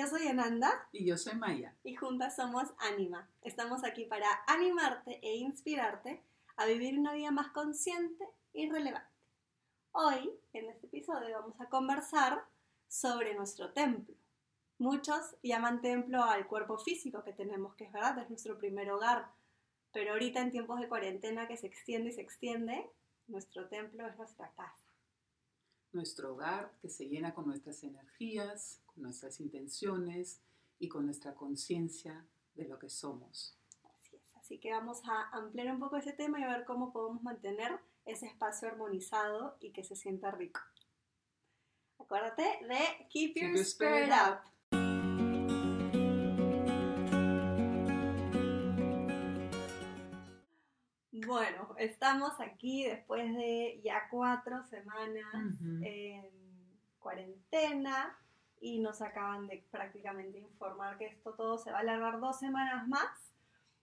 Yo soy Ananda Y yo soy Maya. y juntas somos Anima. Estamos aquí para animarte e inspirarte a vivir una vida más consciente y relevante. Hoy, en este episodio, vamos a conversar sobre nuestro templo. Muchos llaman templo al cuerpo físico que tenemos, que es verdad, es nuestro primer hogar. Pero ahorita en tiempos de cuarentena que se extiende y se extiende, nuestro templo es nuestra casa. Nuestro hogar que se llena con nuestras energías, con nuestras intenciones y con nuestra conciencia de lo que somos. Así es, así que vamos a ampliar un poco ese tema y a ver cómo podemos mantener ese espacio armonizado y que se sienta rico. Acuérdate de Keep Your, Keep your Spirit spirit Up. Bueno, estamos aquí después de ya cuatro semanas en cuarentena y nos acaban de prácticamente informar que esto todo se va a alargar dos semanas más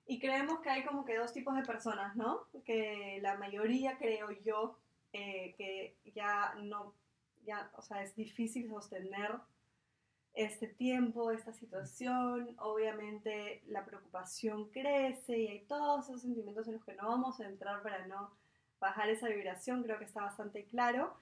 y creemos que hay como que dos tipos de personas, ¿no? Que la mayoría creo yo eh, que ya no, ya, o sea, es difícil sostener este tiempo, esta situación, obviamente la preocupación crece y hay todos esos sentimientos en los que no vamos a entrar para no bajar esa vibración, creo que está bastante claro,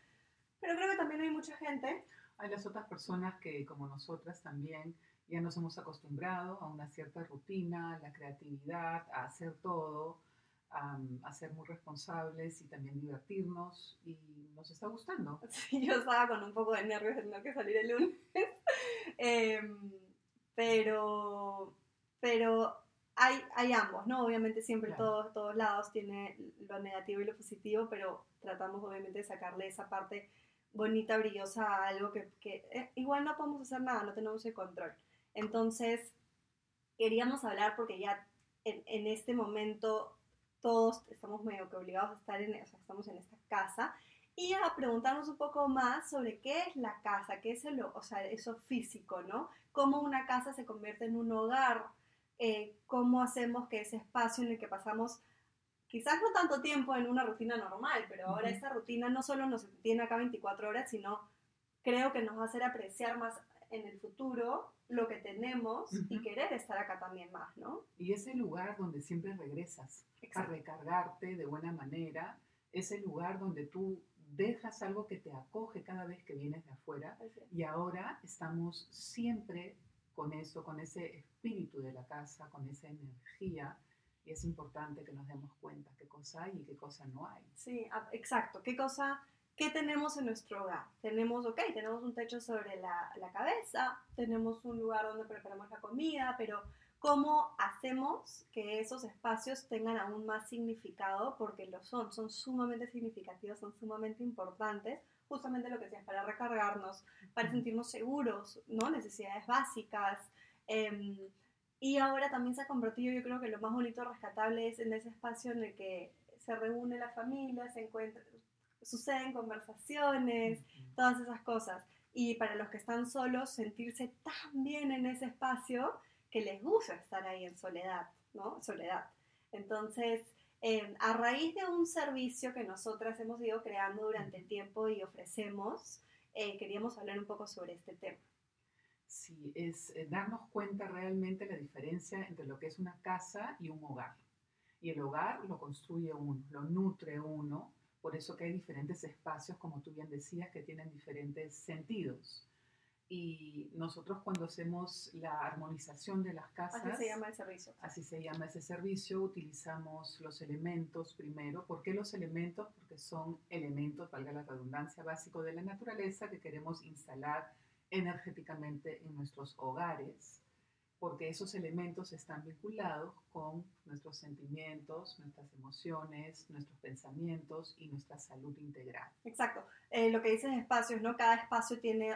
pero creo que también hay mucha gente Hay las otras personas que, como nosotras también, ya nos hemos acostumbrado a una cierta rutina, a la creatividad, a hacer todo, a, a ser muy responsables y también divertirnos y nos está gustando. Sí, yo estaba con un poco de nervios de tener que salir el lunes. Em, pero, pero hay, hay ambos, ¿no? Obviamente siempre Claro. todos, todos lados tiene lo negativo y lo positivo, pero tratamos obviamente de sacarle esa parte bonita, brillosa a algo que, que, eh, igual no podemos hacer nada, no tenemos el control. Entonces, queríamos hablar porque ya en, en este momento todos estamos medio que obligados a estar en, o sea, estamos en esta casa y a preguntarnos un poco más sobre qué es la casa, qué es el, o sea, eso físico, ¿no? Cómo una casa se convierte en un hogar, eh, cómo hacemos que ese espacio en el que pasamos quizás no tanto tiempo en una rutina normal, pero ahora Ujú. esta rutina no solo nos tiene acá 24 horas, sino creo que nos va a hacer apreciar más en el futuro lo que tenemos y Ujú. querer estar acá también más, ¿no? Y es el lugar donde siempre regresas a Exacto. recargarte de buena manera, es el lugar donde tú dejas algo que te acoge cada vez que vienes de afuera y ahora estamos siempre con eso, con ese espíritu de la casa, con esa energía y es importante que nos demos cuenta qué cosa hay y qué cosa no hay. Sí, exacto. ¿Qué cosa, qué tenemos en nuestro hogar? Tenemos, ok, tenemos un techo sobre la, la cabeza, tenemos un lugar donde preparamos la comida, pero ¿cómo hacemos que esos espacios tengan aún más significado? Porque lo son, son sumamente significativos, son sumamente importantes. Justamente lo que decías, para recargarnos, para sentirnos seguros, ¿no? Necesidades básicas. em, y ahora también se ha convertido, yo creo que lo más bonito, rescatable es en ese espacio en el que se reúne la familia, se encuentra, suceden conversaciones, todas esas cosas. Y para los que están solos, sentirse tan bien en ese espacio que les gusta estar ahí en soledad, ¿no? Soledad. Entonces, eh, a raíz de un servicio que nosotras hemos ido creando durante el tiempo y ofrecemos, eh, queríamos hablar un poco sobre este tema. Sí, es eh, darnos cuenta realmente la diferencia entre lo que es una casa y un hogar. Y el hogar lo construye uno, lo nutre uno, por eso que hay diferentes espacios, como tú bien decías, que tienen diferentes sentidos. Y nosotros cuando hacemos la armonización de las casas, Así se llama el servicio. así se llama ese servicio, utilizamos los elementos primero. ¿Por qué los elementos? Porque son elementos, valga la redundancia, básicos de la naturaleza que queremos instalar energéticamente en nuestros hogares, porque esos elementos están vinculados con nuestros sentimientos, nuestras emociones, nuestros pensamientos y nuestra salud integral. Exacto. Eh, lo que dices espacios, ¿no? Cada espacio tiene,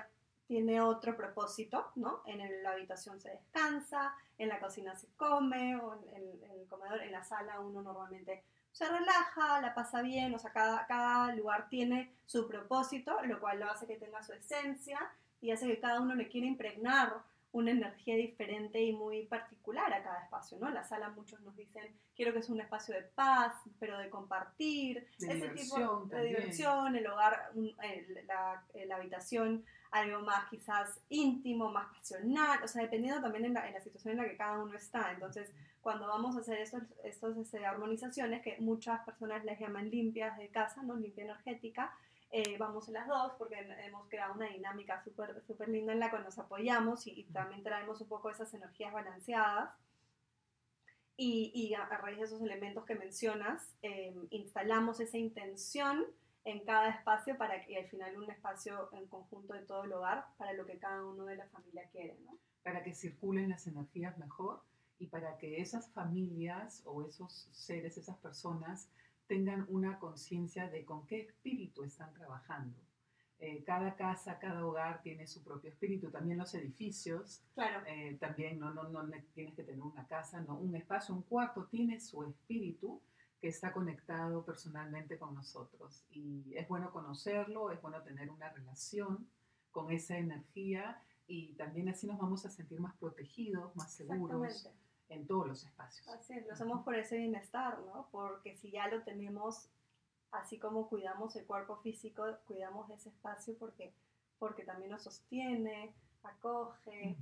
tiene otro propósito, ¿no? En la habitación se descansa, en la cocina se come, o en, el- en el comedor, en la sala uno normalmente se relaja, la pasa bien, o sea, cada, cada lugar tiene su propósito, lo cual lo hace que tenga su esencia y hace que cada uno le quiera impregnar una energía diferente y muy particular a cada espacio, ¿no? La sala muchos nos dicen, quiero que sea un espacio de paz, pero de compartir, De ese tipo de también. diversión, el hogar, la, la habitación algo más quizás íntimo, más pasional, o sea, dependiendo también en la, en la situación en la que cada uno está. Entonces, cuando vamos a hacer estos, estos este, armonizaciones, que muchas personas les llaman limpias de casa, ¿no? Limpia energética, eh, vamos en las dos porque hemos creado una dinámica súper super linda en la que nos apoyamos y, también traemos un poco esas energías balanceadas. Y, y a, raíz de esos elementos que mencionas, eh, instalamos esa intención en cada espacio para que al final un espacio en conjunto de todo el hogar para lo que cada uno de la familia quiere, ¿no? Para que circulen las energías mejor y para que esas familias o esos seres, esas personas tengan una conciencia de con qué espíritu están trabajando. Eh, cada casa, cada hogar tiene su propio espíritu, también los edificios, claro. Eh, también no, no, no tienes que tener una casa, no, un espacio, un cuarto tiene su espíritu que está conectado personalmente con nosotros. Y es bueno conocerlo, es bueno tener una relación con esa energía y también así nos vamos a sentir más protegidos, más seguros en todos los espacios. Así es, lo hacemos por ese bienestar, ¿no? Porque si ya lo tenemos, así como cuidamos el cuerpo físico, cuidamos ese espacio porque, porque también nos sostiene, acoge.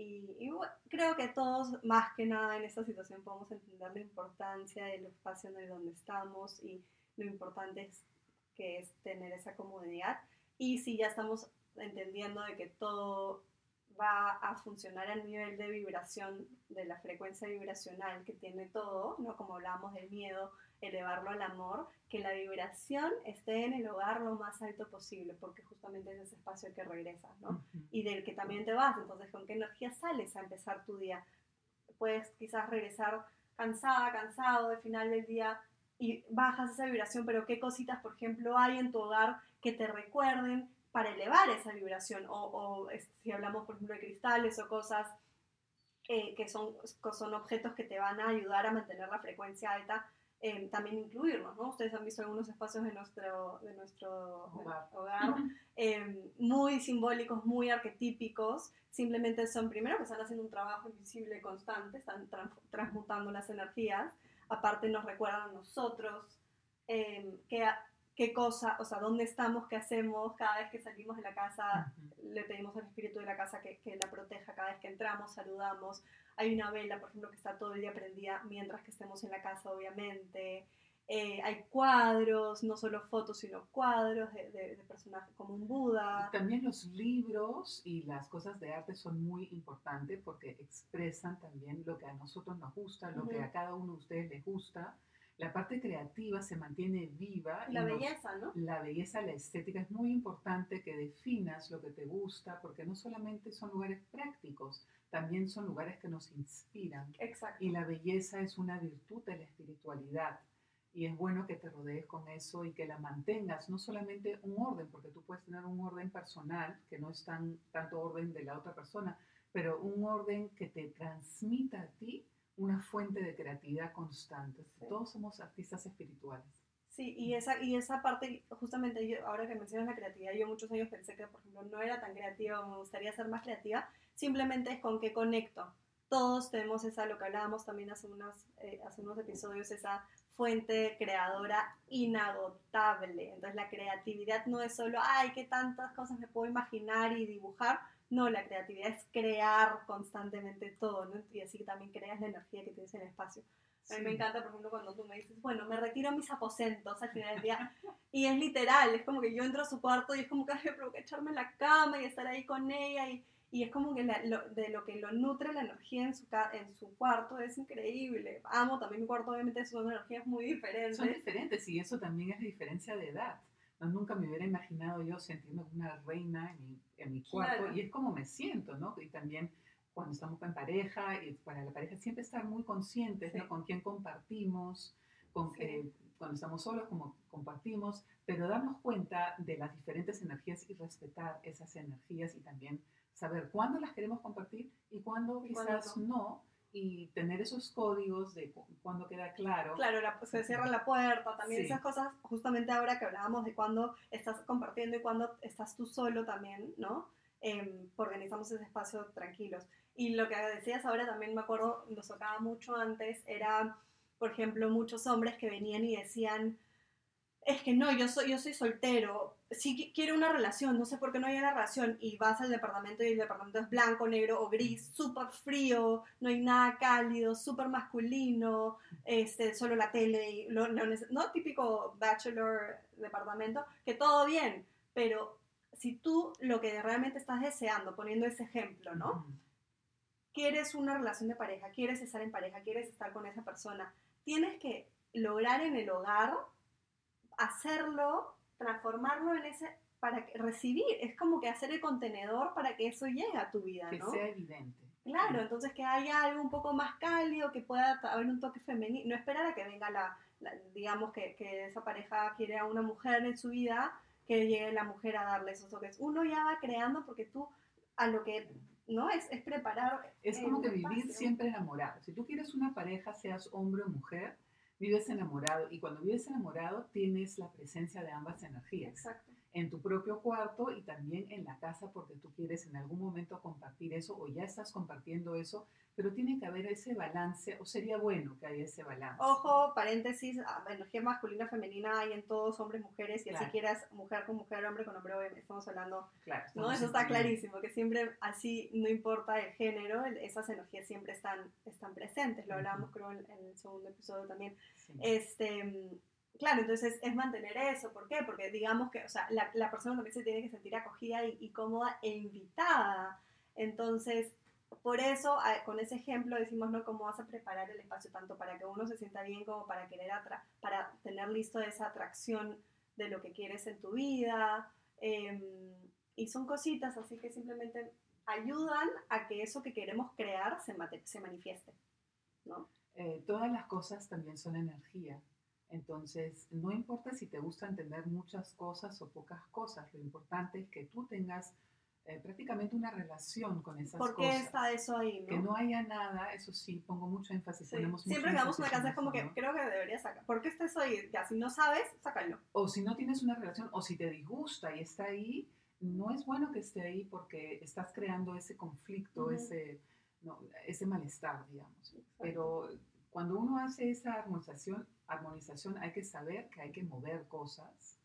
Y, creo que todos, más que nada en esta situación, podemos entender la importancia del espacio en el donde estamos y lo importante es, que es tener esa comodidad. Y si ya estamos entendiendo de que todo va a funcionar a nivel de vibración, de la frecuencia vibracional que tiene todo, ¿no? Como hablábamos del miedo, elevarlo al amor, que la vibración esté en el hogar lo más alto posible, porque justamente es ese espacio que regresas, ¿no? Y del que también te vas, entonces, ¿con qué energía sales a empezar tu día? Puedes quizás regresar cansada, cansado de final del día y bajas esa vibración, pero ¿qué cositas, por ejemplo, hay en tu hogar que te recuerden para elevar esa vibración. O, si hablamos, por ejemplo, de cristales o cosas eh, que son, son objetos que te van a ayudar a mantener la frecuencia alta, eh, también incluirlos, ¿no? Ustedes han visto algunos espacios de nuestro, de nuestro hogar, eh, muy simbólicos, muy arquetípicos, simplemente son, primero, que están haciendo un trabajo invisible constante, están transmutando las energías, aparte nos recuerdan a nosotros que qué cosa, o sea, dónde estamos, qué hacemos, cada vez que salimos de la casa, le pedimos al espíritu de la casa que, que, la proteja, cada vez que entramos, saludamos. Hay una vela, por ejemplo, que está todo el día prendida mientras que estemos en la casa, obviamente. Eh, hay cuadros, no solo fotos, sino cuadros de, de, personajes como un Buda. También los libros y las cosas de arte son muy importantes porque expresan también lo que a nosotros nos gusta, lo que a cada uno de ustedes les gusta la parte creativa se mantiene viva. La belleza, ¿no? La belleza, la estética. Es muy importante que definas lo que te gusta, porque no solamente son lugares prácticos, también son lugares que nos inspiran. Exacto. Y la belleza es una virtud de la espiritualidad. Y es bueno que te rodees con eso y que la mantengas, no solamente un orden, porque tú puedes tener un orden personal, que no es tan, tanto orden de la otra persona, pero un orden que te transmita a ti una fuente de creatividad constante. Todos somos artistas espirituales. Sí, y esa, y esa parte, justamente yo, ahora que mencionas la creatividad, yo muchos años pensé que, por ejemplo, no era tan creativa me gustaría ser más creativa, simplemente es con qué conecto. Todos tenemos esa, lo que hablábamos también hace, unas, eh, hace unos episodios, esa fuente creadora inagotable. Entonces la creatividad no es solo, ay, qué tantas cosas me puedo imaginar y dibujar, no, la creatividad es crear constantemente todo, ¿no? Y así también creas la energía que tienes en el espacio. A mí me encanta, por ejemplo, cuando tú me dices, bueno, me retiro a mis aposentos al final del día. Y es literal, es como que yo entro a su cuarto y es como que me provoca echarme en la cama y estar ahí con ella. Y, y es como que de lo que lo nutre la energía en su, en su cuarto es increíble. Amo también mi cuarto, obviamente son energías muy diferentes. Son diferentes y eso también es diferencia de edad. No, nunca me hubiera imaginado yo sentirme una reina en mi, en mi cuarto y es como me siento, ¿no? Y también cuando estamos en pareja, y para la pareja siempre estar muy conscientes, ¿no? Con quién compartimos, con, eh, cuando estamos solos, como compartimos, pero darnos cuenta de las diferentes energías y respetar esas energías y también saber cuándo las queremos compartir y cuándo quizás no y tener esos códigos de cuando queda claro. Claro, se cierra la puerta, también esas cosas, justamente ahora que hablábamos de cuando estás compartiendo y cuando estás tú solo también, ¿no? Eh, organizamos ese espacio tranquilos. Y lo que decías ahora también me acuerdo, nos tocaba mucho antes, era, por ejemplo, muchos hombres que venían y decían, es que no, yo soy, yo soy soltero, sí quiero una relación, no sé por qué no hay una relación, y vas al departamento y el departamento es blanco, negro o gris, súper frío, no hay nada cálido, súper masculino, este, solo la tele, y lo, no típico bachelor departamento, que todo bien, pero si tú lo que realmente estás deseando, poniendo ese ejemplo, ¿no? Quieres una relación de pareja, quieres estar en pareja, quieres estar con esa persona, tienes que lograr en el hogar hacerlo, transformarlo en ese, para recibir, es como que hacer el contenedor para que eso llegue a tu vida, ¿no? Que sea evidente. Claro, entonces que haya algo un poco más cálido, que pueda haber un toque femenino, no esperar a que venga la, digamos que, que, esa pareja quiere a una mujer en su vida, que llegue la mujer a darle esos toques. Uno ya va creando porque tú a lo que no es, es preparar. Es como que vivir siempre enamorado. Si tú quieres una pareja, seas hombre o mujer, vives enamorado y cuando vives enamorado tienes la presencia de ambas energías. Exacto. En tu propio cuarto y también en la casa porque tú quieres en algún momento compartir eso o ya estás compartiendo eso, pero tiene que haber ese balance o sería bueno que haya ese balance. Ojo, paréntesis, ah, energía masculina, femenina hay en todos, hombres, mujeres, y así quieras mujer con mujer, hombre con hombre, estamos hablando, claro, ¿no? Eso está clarísimo, que siempre así, no importa el género, esas energías siempre están, están presentes, lo hablábamos creo en, el segundo episodio también. Este, claro, entonces es mantener eso, ¿por qué? Porque digamos que, o sea, la, la persona también se tiene que sentir acogida y, y cómoda e invitada, entonces por eso, con ese ejemplo decimos, ¿no? Cómo vas a preparar el espacio tanto para que uno se sienta bien como para querer para tener listo esa atracción de lo que quieres en tu vida. Em, y son cositas así que simplemente ayudan a que eso que queremos crear se, se manifieste, ¿no? Eh, todas las cosas también son energía. Entonces, no importa si te gusta entender muchas cosas o pocas cosas, lo importante es que tú tengas eh, prácticamente una relación con esas cosas. ¿Por qué está eso ahí? Que no haya nada, eso sí, pongo mucho énfasis. Siempre que damos una casa es como que creo que deberías sacar. ¿Por qué está eso ahí? Ya, si no sabes, sácalo. O si no tienes una relación, o si te disgusta y está ahí, no es bueno que esté ahí porque estás creando ese conflicto, ese, no, ese malestar, digamos. Pero cuando uno hace esa armonización, armonización, hay que saber que hay que mover cosas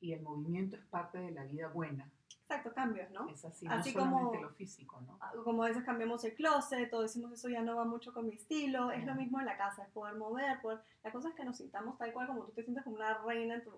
y el movimiento es parte de la vida buena. Exacto, cambios, ¿no? Es así, así no como, lo físico, ¿no? Ah, como a veces cambiamos el closet o decimos eso ya no va mucho con mi estilo, es lo mismo en la casa, es poder mover, poder... la cosa es que nos sintamos tal cual como tú te sientes como una reina en tu,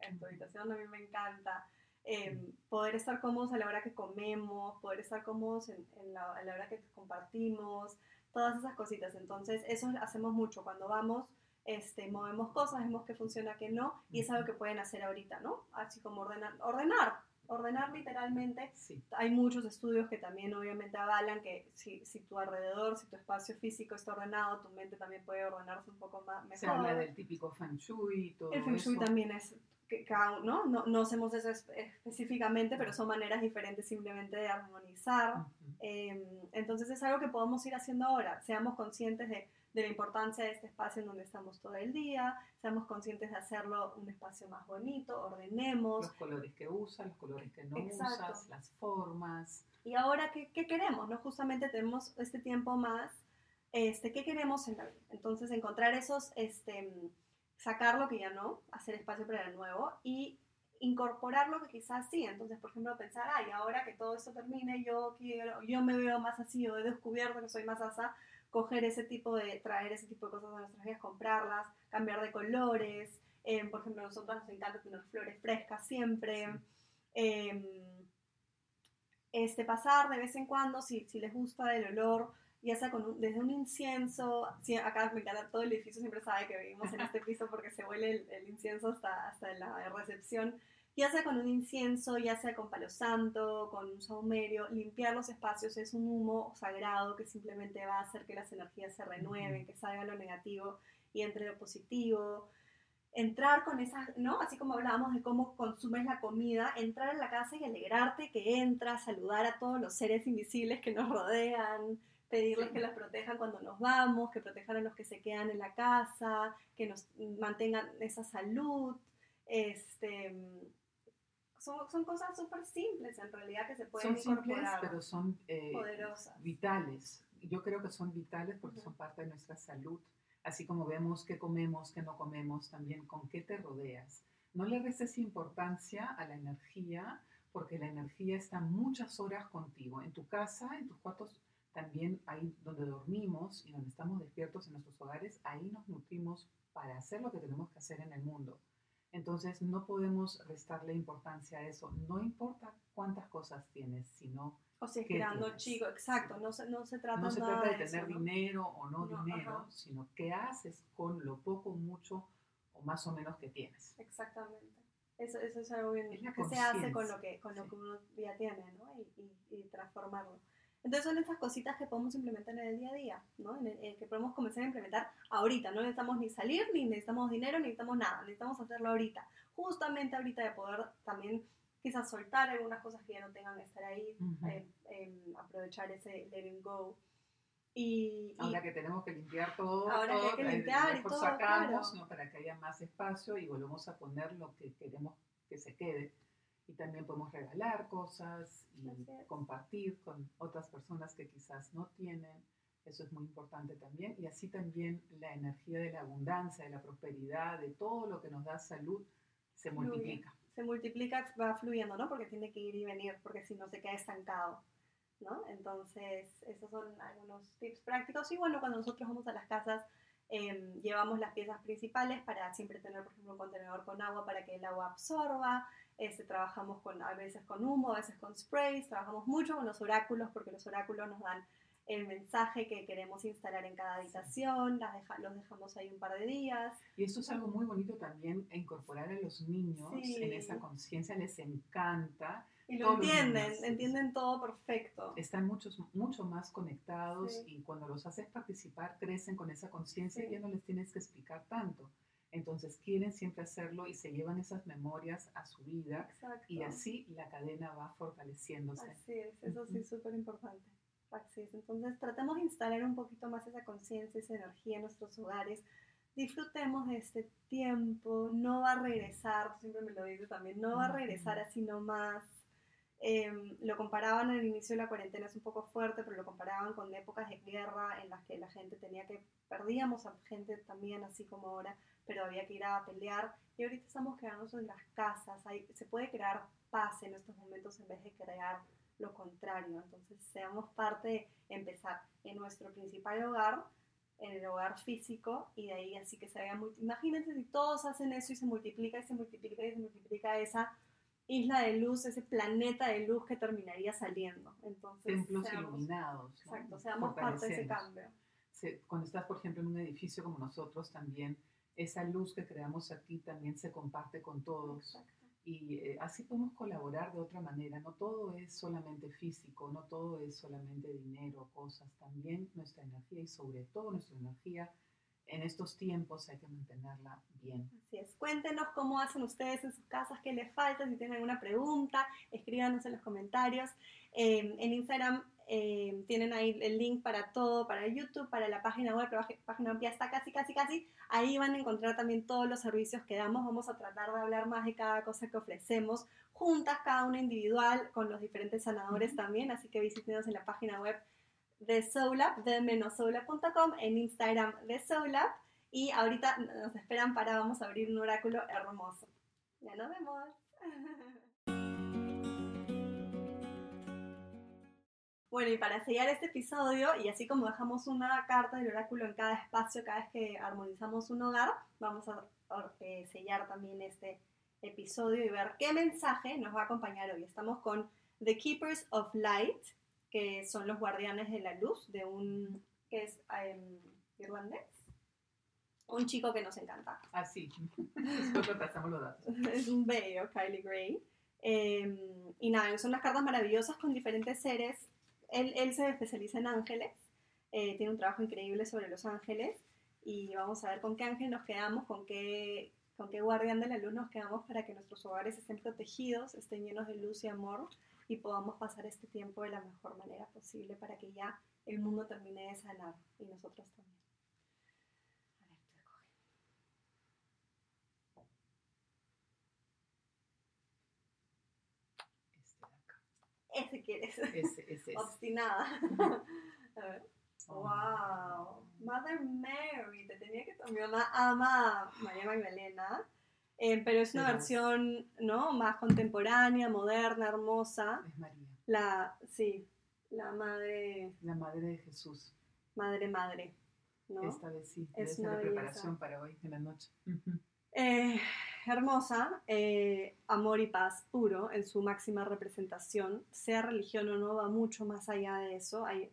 en tu, habitación, a mí me encanta. Em, poder estar cómodos a la hora que comemos, poder estar cómodos en, la, a la hora que compartimos, todas esas cositas. Entonces, eso hacemos mucho cuando vamos este, movemos cosas, vemos que funciona, que no, y es algo que pueden hacer ahorita, ¿no? Así como ordenar, ordenar, ordenar literalmente. Hay muchos estudios que también obviamente avalan que si, si, tu alrededor, si tu espacio físico está ordenado, tu mente también puede ordenarse un poco más mejor. Se habla del típico feng shui y todo El feng shui también es, que, ¿no? ¿no? No hacemos eso específicamente, pero son maneras diferentes simplemente de armonizar. Em, entonces es algo que podemos ir haciendo ahora. Seamos conscientes de de la importancia de este espacio en donde estamos todo el día, seamos conscientes de hacerlo un espacio más bonito, ordenemos. Los colores que usas, los colores que no usas, las formas. Y ahora, ¿qué, ¿qué, queremos? ¿no? Justamente tenemos este tiempo más, este, ¿qué queremos en la vida? Entonces, encontrar esos, este, sacar lo que ya no, hacer espacio para el nuevo y incorporar lo que quizás sí. Entonces, por ejemplo, pensar, ay, ahora que todo esto termine, yo quiero, yo me veo más así o he descubierto que soy más asa, coger ese tipo de, traer ese tipo de cosas a nuestras vidas, comprarlas, cambiar de colores. Em, por ejemplo, a nosotros nos encanta tener flores frescas siempre. Em, este, pasar de vez en cuando, si, si les gusta el olor, ya sea con desde un incienso, acá me encanta, todo el edificio siempre sabe que vivimos en este piso porque se huele el, el incienso hasta, hasta la recepción, ya sea con un incienso, ya sea con palo santo, con un saumerio, limpiar los espacios es un humo sagrado que simplemente va a hacer que las energías se renueven, que salga lo negativo y entre lo positivo. Entrar con esas, ¿no? Así como hablábamos de cómo consumes la comida, entrar en la casa y alegrarte que entras, saludar a todos los seres invisibles que nos rodean, pedirles que los protejan cuando nos vamos, que protejan a los que se quedan en la casa, que nos mantengan esa salud, este, son, son cosas súper simples en realidad que se pueden son simples, pero son eh, vitales. Yo creo que son vitales porque son parte de nuestra salud. Así como vemos qué comemos, qué no comemos, también con qué te rodeas. No le restes importancia a la energía porque la energía está muchas horas contigo. En tu casa, en tus cuartos, también ahí donde dormimos y donde estamos despiertos en nuestros hogares, ahí nos nutrimos para hacer lo que tenemos que hacer en el mundo. Entonces no podemos restarle importancia a eso. No importa cuántas cosas tienes, sino... O si es creando chico, exacto, no se, no se trata, no se trata de, tener dinero o no, dinero, sino qué haces con lo poco, mucho o más o menos que tienes. Exactamente. Eso, eso es algo bien que se hace con lo que, con lo que uno ya tiene, ¿no? Y, y, y, transformarlo. Entonces son esas cositas que podemos implementar en el día a día, ¿no? En el, que podemos comenzar a implementar ahorita. No necesitamos ni salir, ni necesitamos dinero, ni necesitamos nada. Necesitamos hacerlo ahorita. Justamente ahorita de poder también quizás soltar algunas cosas que ya no tengan que estar ahí, eh, em, aprovechar ese letting go. Y, ahora que tenemos que limpiar todo, ahora que hay que limpiar y todo, sacamos, ¿no? para que haya más espacio y volvemos a poner lo que queremos que se quede. Y también podemos regalar cosas y compartir con otras personas que quizás no tienen. Eso es muy importante también. Y así también la energía de la abundancia, de la prosperidad, de todo lo que nos da salud, se multiplica. Se multiplica, va fluyendo, ¿no? Porque tiene que ir y venir, porque si no se queda estancado. ¿no? Entonces, esos son algunos tips prácticos. Y bueno, cuando nosotros vamos a las casas, em, llevamos las piezas principales para siempre tener, por ejemplo, un contenedor con agua para que el agua absorba. Este, trabajamos con, a veces con humo, a veces con sprays. Trabajamos mucho con los oráculos porque los oráculos nos dan el mensaje que queremos instalar en cada habitación, las los dejamos ahí un par de días. Y esto es algo muy bonito también, incorporar a los niños en esa conciencia, les encanta y lo entienden, entienden todo perfecto. Están muchos, mucho más conectados y cuando los haces participar crecen con esa conciencia y ya no les tienes que explicar tanto. Entonces quieren siempre hacerlo y se llevan esas memorias a su vida y así la cadena va fortaleciéndose. Así es, eso sí es súper importante. Así es, entonces tratemos de instalar un poquito más esa conciencia, esa energía en nuestros hogares. Disfrutemos de este tiempo, no va a regresar, siempre me lo dice también, no va a regresar así nomás Em, lo comparaban el inicio de la cuarentena, es un poco fuerte, pero lo comparaban con épocas de guerra en las que la gente tenía que, perdíamos a gente también, así como ahora, pero había que ir a pelear. Y ahorita estamos quedándonos en las casas, hay, se puede crear paz en estos momentos en vez de crear lo contrario. Entonces, seamos parte de empezar en nuestro principal hogar, en el hogar físico, y de ahí así que se vea. Imagínense si todos hacen eso y se multiplica y se multiplica y se multiplica esa isla de luz, ese planeta de luz que terminaría saliendo. Entonces, Templos iluminados. Exacto, seamos parte de ese cambio. cuando estás, por ejemplo, en un edificio como nosotros, también esa luz que creamos aquí también se comparte con todos. Exacto. Y eh, así podemos colaborar de otra manera. No todo es solamente físico, no todo es solamente dinero, cosas. También nuestra energía y sobre todo nuestra energía en estos tiempos hay que mantenerla bien. Así es. Cuéntenos cómo hacen ustedes en sus casas, qué les falta, si tienen alguna pregunta, escríbanos en los comentarios. Eh, en Instagram eh, tienen ahí el link para todo, para YouTube, para la página web, la página web ya está casi, casi, casi. Ahí van a encontrar también todos los servicios que damos. Vamos a tratar de hablar más de cada cosa que ofrecemos juntas, cada una individual, con los diferentes sanadores también. Así que visítenos en la página web de Soulab, de menosoulab.com, en Instagram de Soulab. Y ahorita nos esperan para, vamos a abrir un oráculo hermoso. Ya nos vemos. Bueno, y para sellar este episodio, y así como dejamos una carta del oráculo en cada espacio cada vez que armonizamos un hogar, vamos a eh, sellar también este episodio y ver qué mensaje nos va a acompañar hoy. Estamos con The Keepers of Light, que son los guardianes de la luz, de un, que es em, irlandés, un chico que nos encanta. Ah, sí, después pasamos los datos. es un bello, Kylie Gray. Em, y nada, son unas cartas maravillosas con diferentes seres. Él, él se especializa en ángeles, eh, tiene un trabajo increíble sobre los ángeles y vamos a ver con qué ángel nos quedamos, con qué, con qué guardián de la luz nos quedamos para que nuestros hogares estén protegidos, estén llenos de luz y amor y podamos pasar este tiempo de la mejor manera posible para que ya el mundo termine de sanar y nosotros también. Este de acá. Ese quieres. Ese, ese. Obstinada. A ver. Oh. Wow. Mother Mary, te tenía que tomar una ama María Magdalena. Eh, pero es una Pero- versión, ¿no? Más contemporánea, moderna, hermosa. Es María, La, sí, la madre, la madre de Jesús. madre, madre, ¿no? Esta vez sí, Es una la preparación para hoy en la noche. Eh, hermosa, eh, amor y paz puro en su máxima representación, sea religión o no, va mucho más allá de eso. Hay,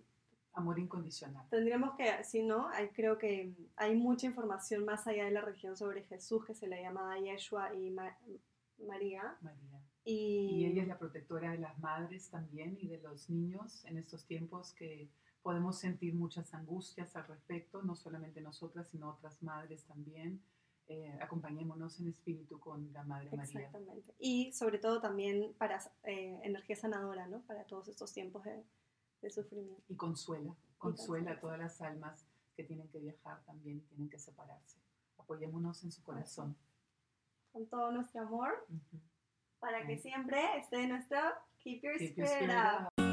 Amor incondicional. tendríamos que, si no, hay, creo que hay mucha información más allá de la religión sobre Jesús que se le llama Yeshua y Ma- María. María. Y, Y ella es la protectora de las madres también y de los niños en estos tiempos que podemos sentir muchas angustias al respecto, no solamente nosotras, sino otras madres también. Eh, acompañémonos en espíritu con la Madre María. Exactamente. Y sobre todo también para eh, energía sanadora, ¿no? Para todos estos tiempos de, de sufrimiento. Y consuela, consuela a todas las almas que tienen que viajar también y tienen que separarse. Apoyémonos en su corazón. Con todo nuestro amor, Ujú. para que Ok. siempre esté nuestro Keep Your Keep your Spirit spirit Up. up.